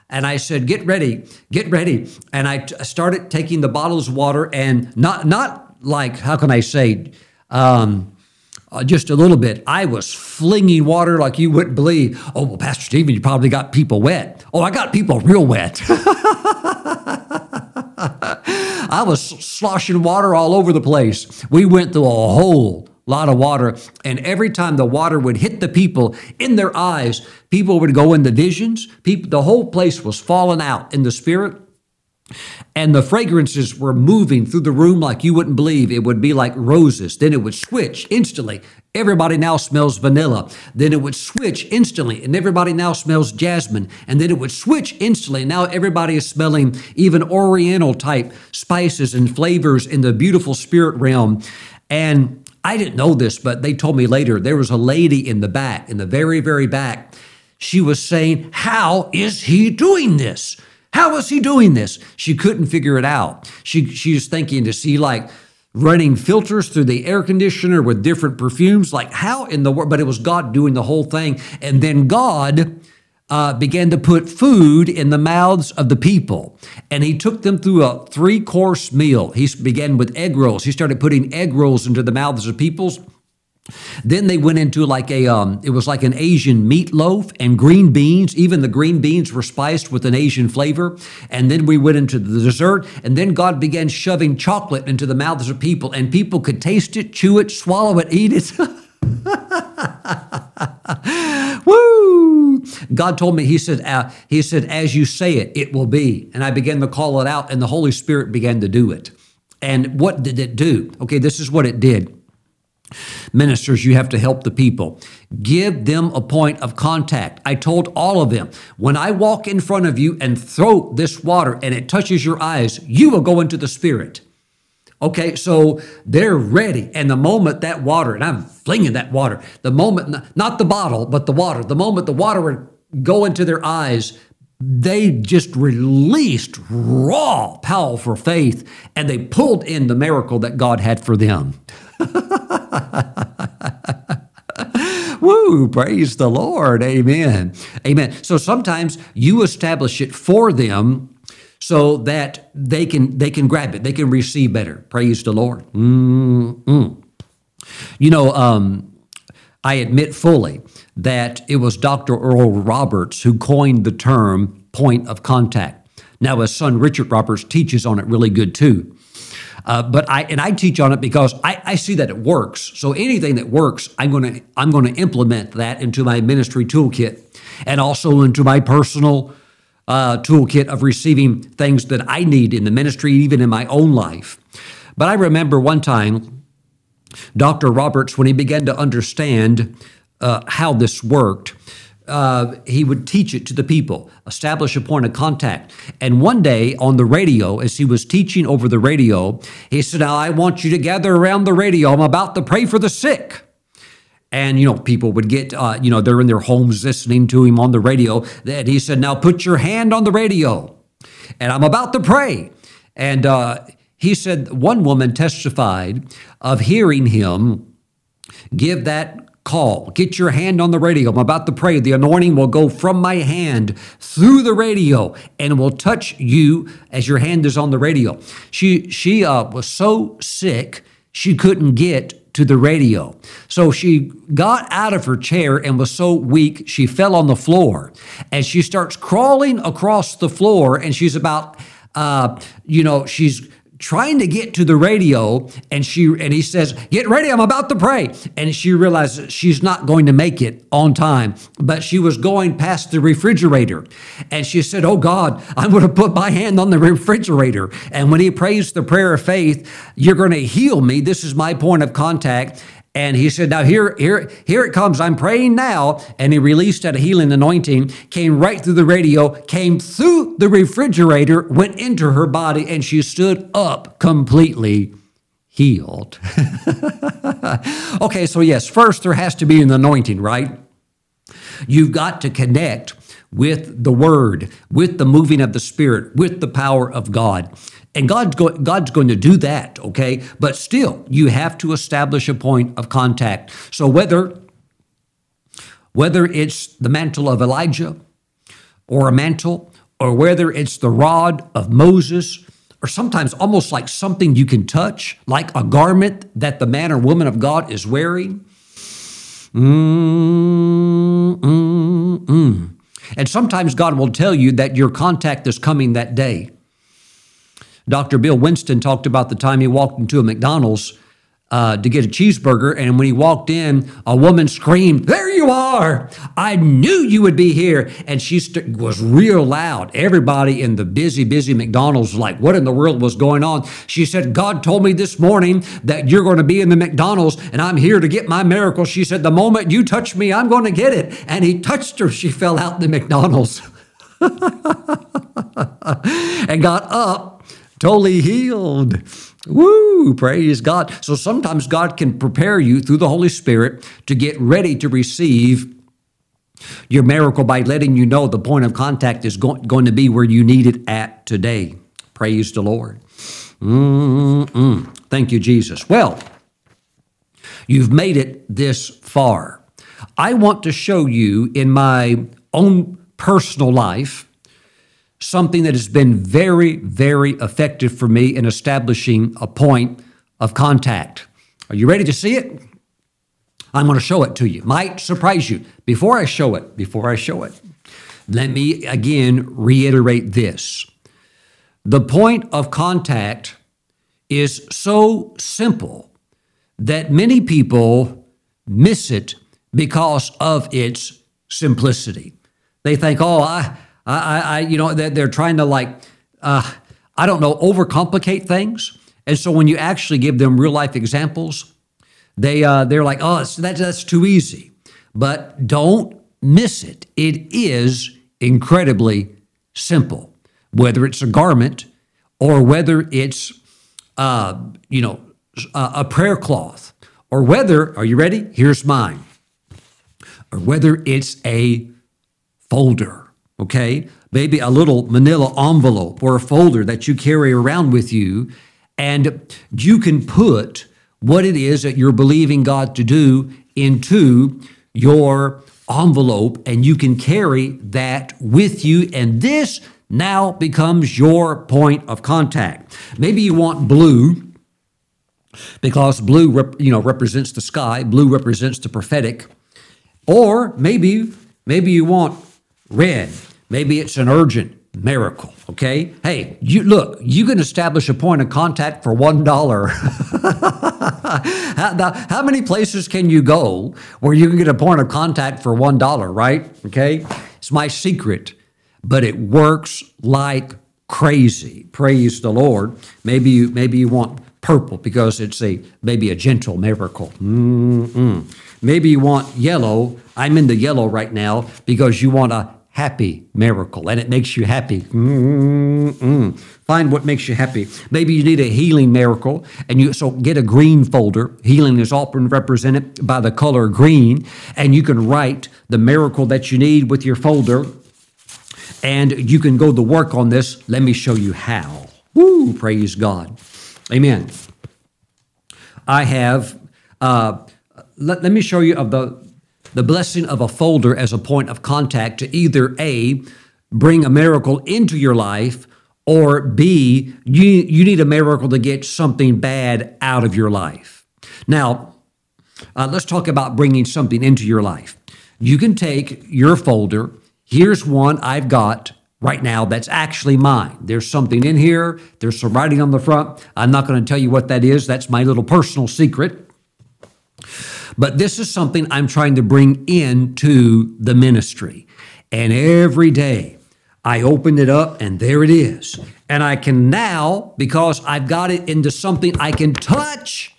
And I said, "Get ready, get ready." And I t- started taking the bottles of water, and not not like how can I say, um, uh, just a little bit. I was flinging water like you wouldn't believe. Oh well, Pastor Stephen, you probably got people wet. Oh, I got people real wet. I was sloshing water all over the place. We went through a whole lot of water. And every time the water would hit the people in their eyes, people would go into visions. People, the whole place was falling out in the spirit. And the fragrances were moving through the room like you wouldn't believe. It would be like roses. Then it would switch instantly. Everybody now smells vanilla. Then it would switch instantly, and everybody now smells jasmine. And then it would switch instantly. Now everybody is smelling even oriental type spices and flavors in the beautiful spirit realm. And I didn't know this, but they told me later there was a lady in the back, in the very, very back. She was saying, How is he doing this? How is he doing this? She couldn't figure it out. She, she was thinking to see like running filters through the air conditioner with different perfumes. Like, how in the world? But it was God doing the whole thing. And then God uh, began to put food in the mouths of the people. And he took them through a three course meal. He began with egg rolls. He started putting egg rolls into the mouths of people's. Then they went into like a, um, it was like an Asian meatloaf and green beans. Even the green beans were spiced with an Asian flavor. And then we went into the dessert. And then God began shoving chocolate into the mouths of people, and people could taste it, chew it, swallow it, eat it. Woo! God told me, He said, uh, He said, as you say it, it will be. And I began to call it out, and the Holy Spirit began to do it. And what did it do? Okay, this is what it did. Ministers, you have to help the people. Give them a point of contact. I told all of them, when I walk in front of you and throw this water and it touches your eyes, you will go into the Spirit. Okay, so they're ready. And the moment that water, and I'm flinging that water, the moment, not the bottle, but the water, the moment the water go into their eyes, they just released raw, powerful faith and they pulled in the miracle that God had for them. Woo, praise the Lord. Amen. Amen. So sometimes you establish it for them so that they can they can grab it, they can receive better. Praise the Lord. Mm-mm. You know, um, I admit fully that it was Dr. Oral Roberts who coined the term point of contact. Now, his son Richard Roberts teaches on it really good too. Uh, but I and I teach on it because I, I see that it works. So anything that works, I'm to I'm to implement that into my ministry toolkit and also into my personal uh, toolkit of receiving things that I need in the ministry, even in my own life. But I remember one time, Dr. Roberts, when he began to understand uh, how this worked, uh, he would teach it to the people, establish a point of contact. And one day on the radio, as he was teaching over the radio, he said, Now I want you to gather around the radio. I'm about to pray for the sick. And, you know, people would get, uh, you know, they're in their homes listening to him on the radio. And he said, Now put your hand on the radio. And I'm about to pray. And uh, he said, one woman testified of hearing him give that call. Get your hand on the radio. I'm about to pray. The anointing will go from my hand through the radio and will touch you as your hand is on the radio. She she uh, was so sick she couldn't get to the radio. So she got out of her chair and was so weak she fell on the floor. And she starts crawling across the floor and she's about uh, you know, she's trying to get to the radio and she and he says get ready i'm about to pray. And she realizes she's not going to make it on time but she was going past the refrigerator. And she said oh god i'm going to put my hand on the refrigerator. And when he prays the prayer of faith you're going to heal me. This is my point of contact and he said, Now here, here, here it comes. I'm praying now. And he released that healing anointing, came right through the radio, came through the refrigerator, went into her body, and she stood up completely healed. okay, so yes, first there has to be an anointing, right? You've got to connect with the Word, with the moving of the Spirit, with the power of God. And God's, go- God's going to do that, okay? But still, you have to establish a point of contact. So whether whether it's the mantle of Elijah or a mantle, or whether it's the rod of Moses, or sometimes almost like something you can touch, like a garment that the man or woman of God is wearing. Mm, mm, mm. And sometimes God will tell you that your contact is coming that day. Dr. Bill Winston talked about the time he walked into a McDonald's uh, to get a cheeseburger, and when he walked in, a woman screamed, There you are! I knew you would be here. And she st- was real loud. Everybody in the busy, busy McDonald's was like, What in the world was going on? She said, God told me this morning that you're going to be in the McDonald's, and I'm here to get my miracle. She said, The moment you touch me, I'm going to get it. And he touched her. She fell out in the McDonald's and got up totally healed. Woo, praise God. So sometimes God can prepare you through the Holy Spirit to get ready to receive your miracle by letting you know the point of contact is go- going to be where you need it at today. Praise the Lord. Mm-mm. Thank you, Jesus. Well, you've made it this far. I want to show you in my own personal life something that has been very, very effective for me in establishing a point of contact. Are you ready to see it? I'm going to show it to you. Might surprise you. Before I show it, before I show it, let me again reiterate this. The point of contact is so simple that many people miss it because of its simplicity. They think, oh, I, I, I you know, they're, they're trying to like, uh, I don't know, overcomplicate things. And so when you actually give them real life examples, they uh, they're like, oh, that, that's too easy. But don't miss it. It is incredibly simple. Whether it's a garment or whether it's uh, you know a prayer cloth or whether are you ready? Here's mine. Or whether it's a folder okay? Maybe a little manila envelope or a folder that you carry around with you, and you can put what it is that you're believing God to do into your envelope, and you can carry that with you. And this now becomes your point of contact. Maybe you want blue because blue you know represents the sky, blue represents the prophetic. Or maybe maybe you want red. Maybe it's an urgent miracle. Okay. Hey, you look, you can establish a point of contact for one dollar. how, how many places can you go where you can get a point of contact for one dollar, right? Okay. It's my secret, but it works like crazy. Praise the Lord. Maybe you maybe you want purple because it's a maybe a gentle miracle. Mm-mm. Maybe you want yellow. I'm in the yellow right now because you want a happy miracle and it makes you happy. Mm-mm. Find what makes you happy. Maybe you need a healing miracle and you so get a green folder. Healing is often represented by the color green and you can write the miracle that you need with your folder and you can go to work on this. Let me show you how. Woo, praise God. Amen. I have, uh, let, let me show you of the, the blessing of a folder as a point of contact to either A, bring a miracle into your life, or B, you, you need a miracle to get something bad out of your life. Now, uh, let's talk about bringing something into your life. You can take your folder. Here's one I've got right now that's actually mine. There's something in here, there's some writing on the front. I'm not going to tell you what that is, that's my little personal secret. But this is something I'm trying to bring into the ministry. And every day I open it up and there it is. And I can now, because I've got it into something I can touch.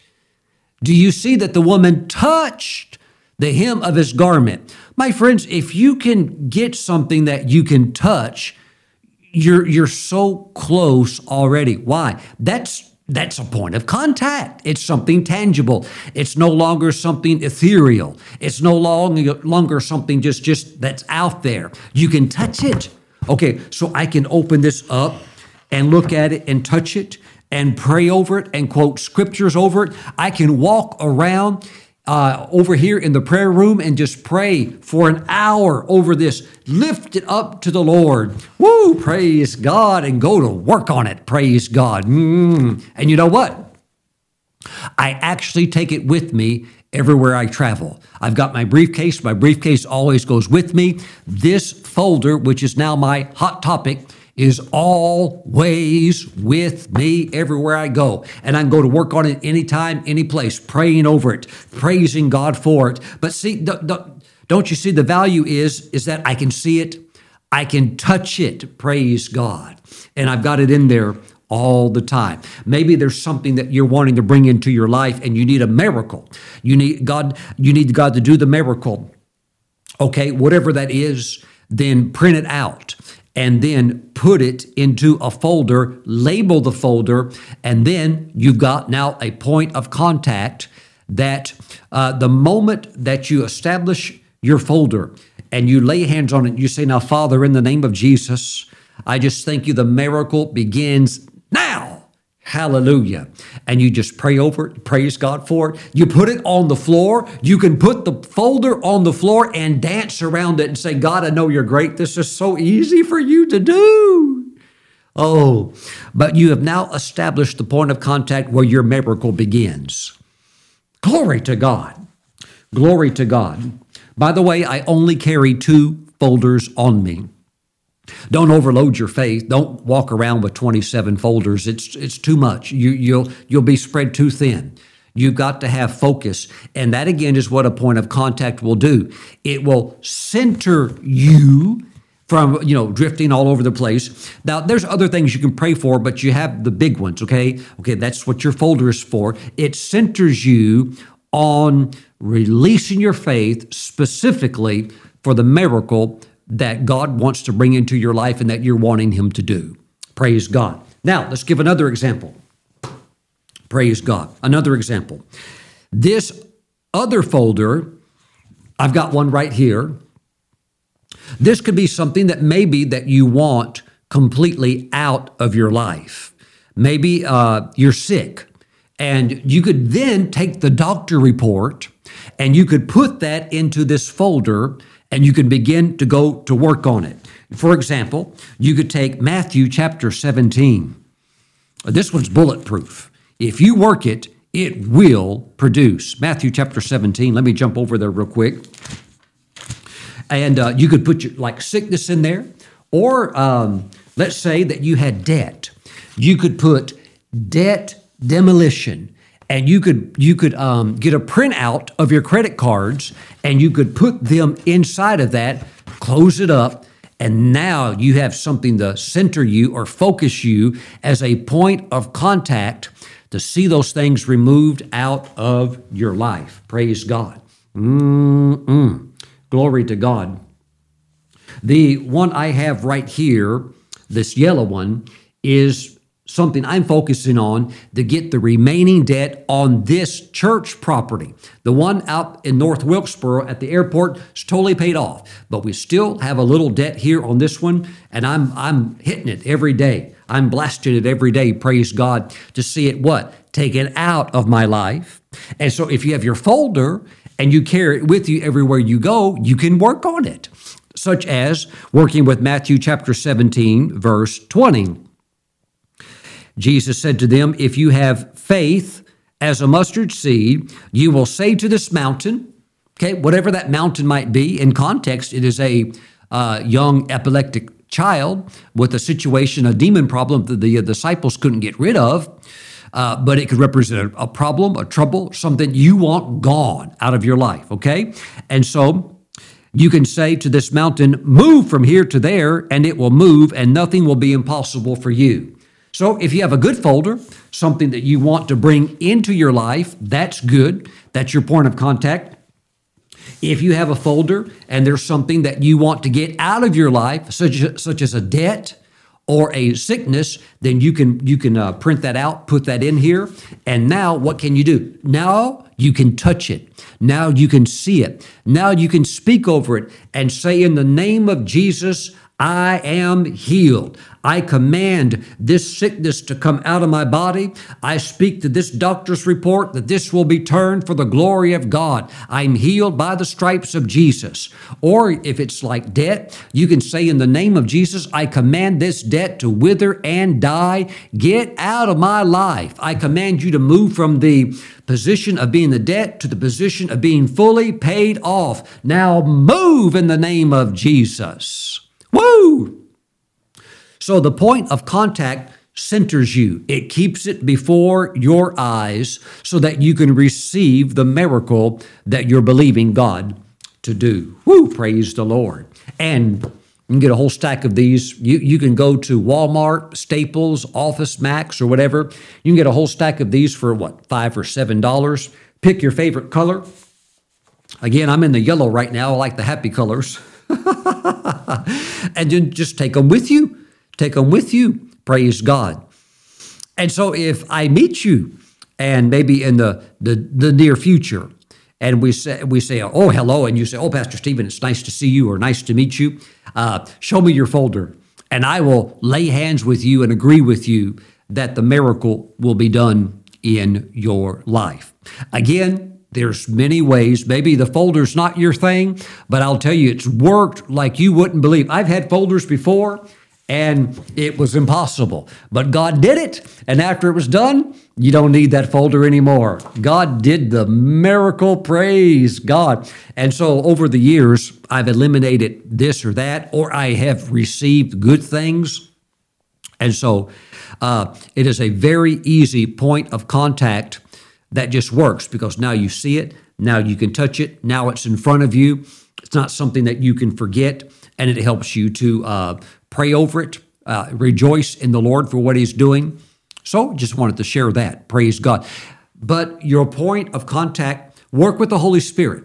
Do you see that the woman touched the hem of his garment? My friends, if you can get something that you can touch, you're you're so close already. Why? That's that's a point of contact. It's something tangible. It's no longer something ethereal. It's no longer something just just that's out there. You can touch it. Okay, so I can open this up and look at it and touch it and pray over it and quote scriptures over it. I can walk around uh, over here in the prayer room and just pray for an hour over this. Lift it up to the Lord. Woo! Praise God and go to work on it. Praise God. Mm. And you know what? I actually take it with me everywhere I travel. I've got my briefcase. My briefcase always goes with me. This folder, which is now my hot topic, is always with me everywhere I go. And I can go to work on it anytime, any place, praying over it, praising God for it. But see, don't you see the value is is that I can see it, I can touch it, praise God. And I've got it in there all the time. Maybe there's something that you're wanting to bring into your life and you need a miracle. You need God, you need God to do the miracle. Okay, whatever that is, then print it out and then put it into a folder, label the folder, and then you've got now a point of contact that uh, the moment that you establish your folder and you lay hands on it, you say, Now, Father, in the name of Jesus, I just thank you. The miracle begins. Hallelujah. And you just pray over it, praise God for it. You put it on the floor. You can put the folder on the floor and dance around it and say, God, I know you're great. This is so easy for you to do. Oh, but you have now established the point of contact where your miracle begins. Glory to God. Glory to God. By the way, I only carry two folders on me. Don't overload your faith. Don't walk around with 27 folders. It's it's too much. You you'll you'll be spread too thin. You've got to have focus. And that again is what a point of contact will do. It will center you from you know drifting all over the place. Now there's other things you can pray for, but you have the big ones, okay? Okay, that's what your folder is for. It centers you on releasing your faith specifically for the miracle that God wants to bring into your life and that you're wanting Him to do. Praise God. Now, let's give another example. Praise God. Another example. This other folder, I've got one right here. This could be something that maybe that you want completely out of your life. Maybe uh, you're sick, and you could then take the doctor report and you could put that into this folder and you can begin to go to work on it. For example, you could take Matthew chapter 17. This one's bulletproof. If you work it, it will produce. Matthew chapter 17. Let me jump over there real quick. And uh, you could put your, like sickness in there, or um, let's say that you had debt. You could put debt demolition and you could you could um, get a printout of your credit cards and you could put them inside of that close it up and now you have something to center you or focus you as a point of contact to see those things removed out of your life. Praise god. Mm-mm. glory to god. The one i have right here this yellow one is something I'm focusing on to get the remaining debt on this church property. The one out in North Wilkesboro at the airport is totally paid off, but we still have a little debt here on this one, and I'm I'm hitting it every day. I'm blasting it every day, praise God, to see it what? Taken out of my life. And so if you have your folder and you carry it with you everywhere you go, you can work on it. Such as working with Matthew chapter 17, verse 20. Jesus said to them, If you have faith as a mustard seed, you will say to this mountain, okay, whatever that mountain might be, in context, it is a uh, young epileptic child with a situation, a demon problem that the disciples couldn't get rid of. Uh, but it could represent a problem, a trouble, something you want gone out of your life, okay? And so you can say to this mountain, Move from here to there, and it will move, and nothing will be impossible for you. So if you have a good folder, something that you want to bring into your life, that's good. That's your point of contact. If you have a folder and there's something that you want to get out of your life, such, such as a debt or a sickness, then you can you can uh, print that out, put that in here, and now what can you do? Now you can touch it. Now you can see it. Now you can speak over it and say, "In the name of Jesus, I am healed. I command this sickness to come out of my body. I speak to this doctor's report that this will be turned for the glory of God. I'm healed by the stripes of Jesus. Or if it's like debt, you can say, In the name of Jesus, I command this debt to wither and die. Get out of my life. I command you to move from the position of being the debt to the position of being fully paid off. Now move in the name of Jesus. Woo! So the point of contact centers you. It keeps it before your eyes so that you can receive the miracle that you're believing God to do. Woo! Praise the Lord. And you can get a whole stack of these. You, you can go to Walmart, Staples, Office Max, or whatever. You can get a whole stack of these for what, five or seven dollars. Pick your favorite color. Again, I'm in the yellow right now. I like the happy colors. and then just take them with you. Take them with you. Praise God. And so if I meet you, and maybe in the, the, the near future, and we say, we say, oh, hello, and you say, oh, Pastor Stephen, it's nice to see you or nice to meet you. Uh, show me your folder, and I will lay hands with you and agree with you that the miracle will be done in your life. Again, there's many ways. Maybe the folder's not your thing, but I'll tell you, it's worked like you wouldn't believe. I've had folders before and it was impossible, but God did it. And after it was done, you don't need that folder anymore. God did the miracle. Praise God. And so over the years, I've eliminated this or that, or I have received good things. And so uh, it is a very easy point of contact that just works because now you see it, now you can touch it, now it's in front of you. It's not something that you can forget, and it helps you to uh, pray over it, uh, rejoice in the Lord for what He's doing. So, just wanted to share that. Praise God. But your point of contact, work with the Holy Spirit.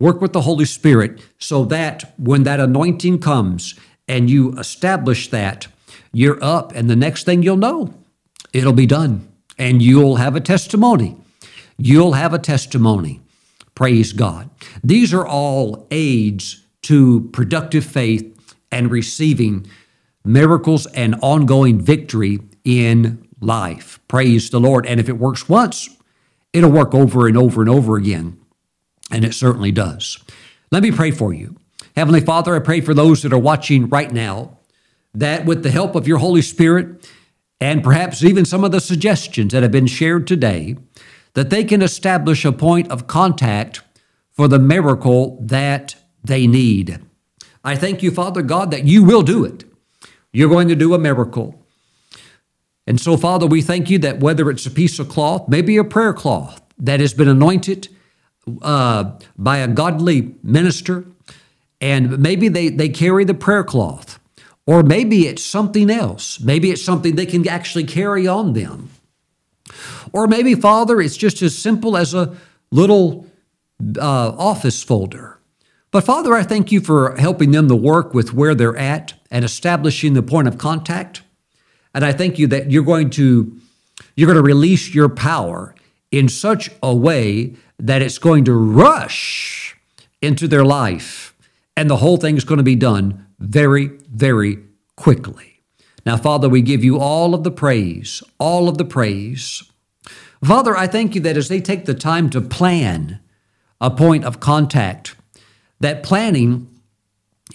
Work with the Holy Spirit so that when that anointing comes and you establish that, you're up, and the next thing you'll know, it'll be done, and you'll have a testimony you'll have a testimony. Praise God. These are all aids to productive faith and receiving miracles and ongoing victory in life. Praise the Lord. And if it works once, it'll work over and over and over again. And it certainly does. Let me pray for you. Heavenly Father, I pray for those that are watching right now that with the help of your Holy Spirit and perhaps even some of the suggestions that have been shared today, that they can establish a point of contact for the miracle that they need. I thank you, Father God, that you will do it. You're going to do a miracle. And so, Father, we thank you that whether it's a piece of cloth, maybe a prayer cloth that has been anointed uh, by a godly minister, and maybe they, they carry the prayer cloth, or maybe it's something else. Maybe it's something they can actually carry on them. Or maybe, Father, it's just as simple as a little uh, office folder. But Father, I thank you for helping them to work with where they're at and establishing the point of contact. And I thank you that you're going to you're going to release your power in such a way that it's going to rush into their life and the whole thing is going to be done very very quickly. Now Father, we give you all of the praise, all of the praise. Father, I thank you that as they take the time to plan a point of contact, that planning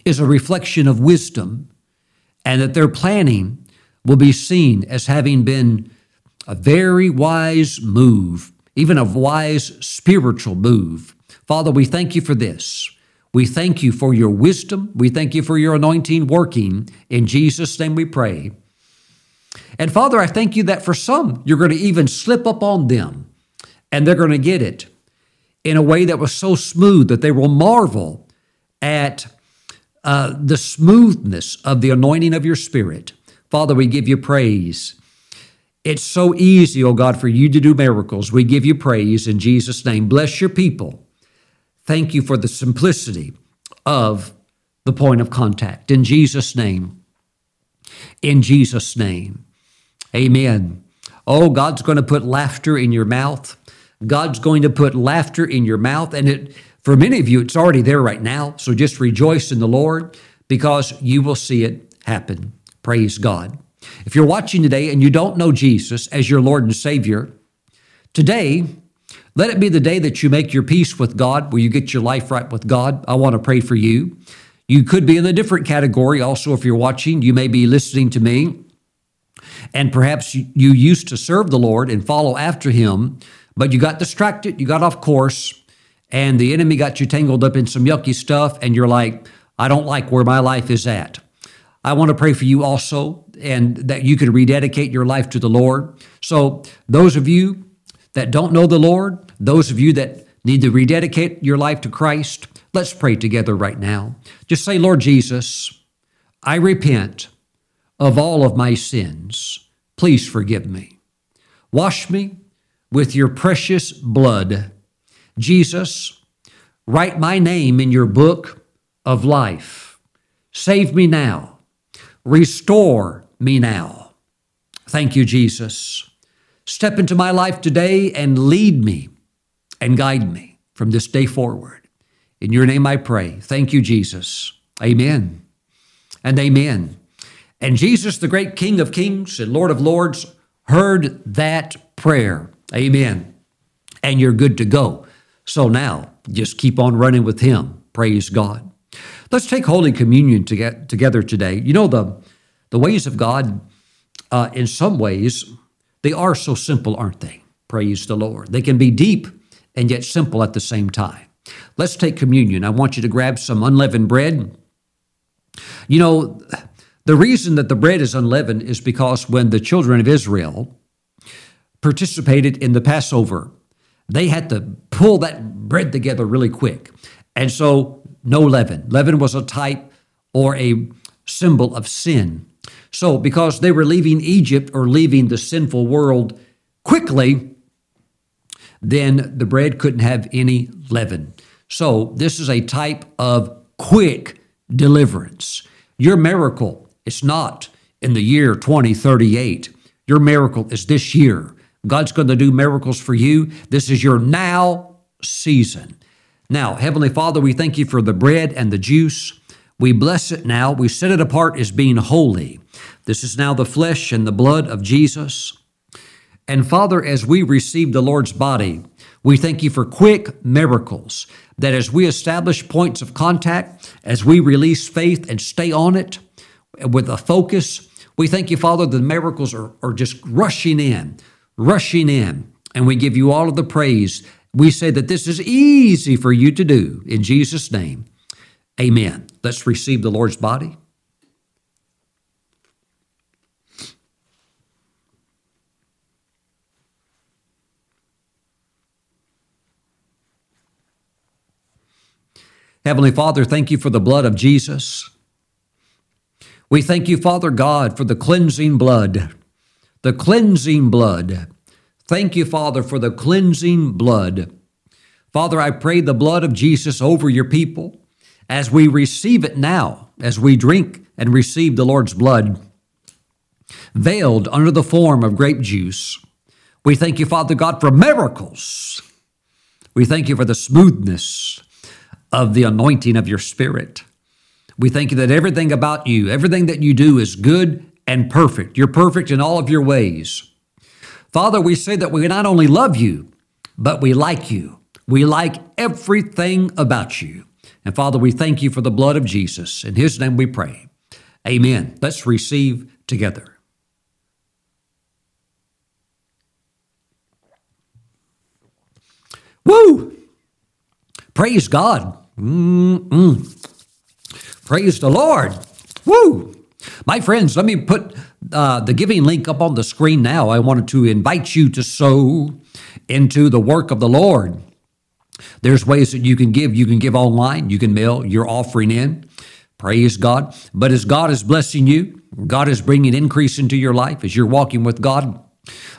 is a reflection of wisdom, and that their planning will be seen as having been a very wise move, even a wise spiritual move. Father, we thank you for this. We thank you for your wisdom. We thank you for your anointing working. In Jesus' name we pray. And Father, I thank you that for some, you're going to even slip up on them and they're going to get it in a way that was so smooth that they will marvel at uh, the smoothness of the anointing of your Spirit. Father, we give you praise. It's so easy, oh God, for you to do miracles. We give you praise in Jesus' name. Bless your people. Thank you for the simplicity of the point of contact. In Jesus' name. In Jesus' name. Amen. Oh, God's going to put laughter in your mouth. God's going to put laughter in your mouth. And it, for many of you, it's already there right now. So just rejoice in the Lord because you will see it happen. Praise God. If you're watching today and you don't know Jesus as your Lord and Savior, today, let it be the day that you make your peace with God, where you get your life right with God. I want to pray for you. You could be in a different category also if you're watching. You may be listening to me, and perhaps you used to serve the Lord and follow after Him, but you got distracted, you got off course, and the enemy got you tangled up in some yucky stuff, and you're like, I don't like where my life is at. I want to pray for you also, and that you can rededicate your life to the Lord. So, those of you that don't know the Lord, those of you that need to rededicate your life to Christ, let's pray together right now. Just say, Lord Jesus, I repent of all of my sins. Please forgive me. Wash me with your precious blood. Jesus, write my name in your book of life. Save me now. Restore me now. Thank you, Jesus. Step into my life today and lead me and guide me from this day forward. In your name I pray. Thank you, Jesus. Amen and amen. And Jesus, the great King of kings and Lord of lords, heard that prayer. Amen. And you're good to go. So now, just keep on running with Him. Praise God. Let's take Holy Communion to get together today. You know, the, the ways of God, uh, in some ways, they are so simple, aren't they? Praise the Lord. They can be deep and yet simple at the same time. Let's take communion. I want you to grab some unleavened bread. You know, the reason that the bread is unleavened is because when the children of Israel participated in the Passover, they had to pull that bread together really quick. And so, no leaven. Leaven was a type or a symbol of sin. So, because they were leaving Egypt or leaving the sinful world quickly, then the bread couldn't have any leaven. So, this is a type of quick deliverance. Your miracle it's not in the year 2038. Your miracle is this year. God's going to do miracles for you. This is your now season. Now, Heavenly Father, we thank you for the bread and the juice. We bless it now. We set it apart as being holy. This is now the flesh and the blood of Jesus. And Father, as we receive the Lord's body, we thank you for quick miracles, that as we establish points of contact, as we release faith and stay on it with a focus, we thank you, Father, the miracles are, are just rushing in, rushing in. And we give you all of the praise. We say that this is easy for you to do in Jesus' name. Amen. Let's receive the Lord's body. Heavenly Father, thank you for the blood of Jesus. We thank you, Father God, for the cleansing blood, the cleansing blood. Thank you, Father, for the cleansing blood. Father, I pray the blood of Jesus over your people as we receive it now, as we drink and receive the Lord's blood, veiled under the form of grape juice. We thank you, Father God, for miracles. We thank you for the smoothness of the anointing of your spirit. We thank you that everything about you, everything that you do is good and perfect. You're perfect in all of your ways. Father, we say that we not only love you, but we like you. We like everything about you. And Father, we thank you for the blood of Jesus. In his name we pray. Amen. Let's receive together. Woo! Praise God. Mm-mm. Praise the Lord. Woo! My friends, let me put uh, the giving link up on the screen now. I wanted to invite you to sow into the work of the Lord. There's ways that you can give. You can give online, you can mail your offering in. Praise God. But as God is blessing you, God is bringing increase into your life as you're walking with God.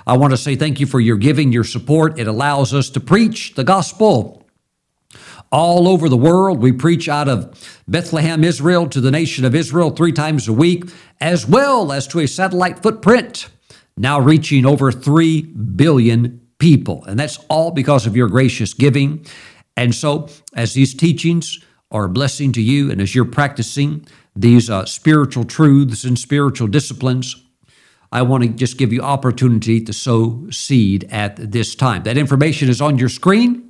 I want to say thank you for your giving, your support. It allows us to preach the gospel all over the world. We preach out of Bethlehem, Israel, to the nation of Israel three times a week, as well as to a satellite footprint, now reaching over 3 billion people. And that's all because of your gracious giving. And so, as these teachings are a blessing to you, and as you're practicing these uh, spiritual truths and spiritual disciplines, I want to just give you opportunity to sow seed at this time. That information is on your screen.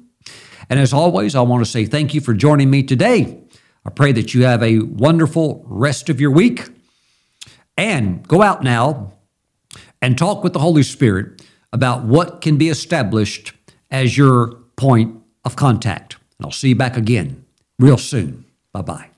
And as always, I want to say thank you for joining me today. I pray that you have a wonderful rest of your week. And go out now and talk with the Holy Spirit about what can be established as your point of contact. And I'll see you back again real soon. Bye bye.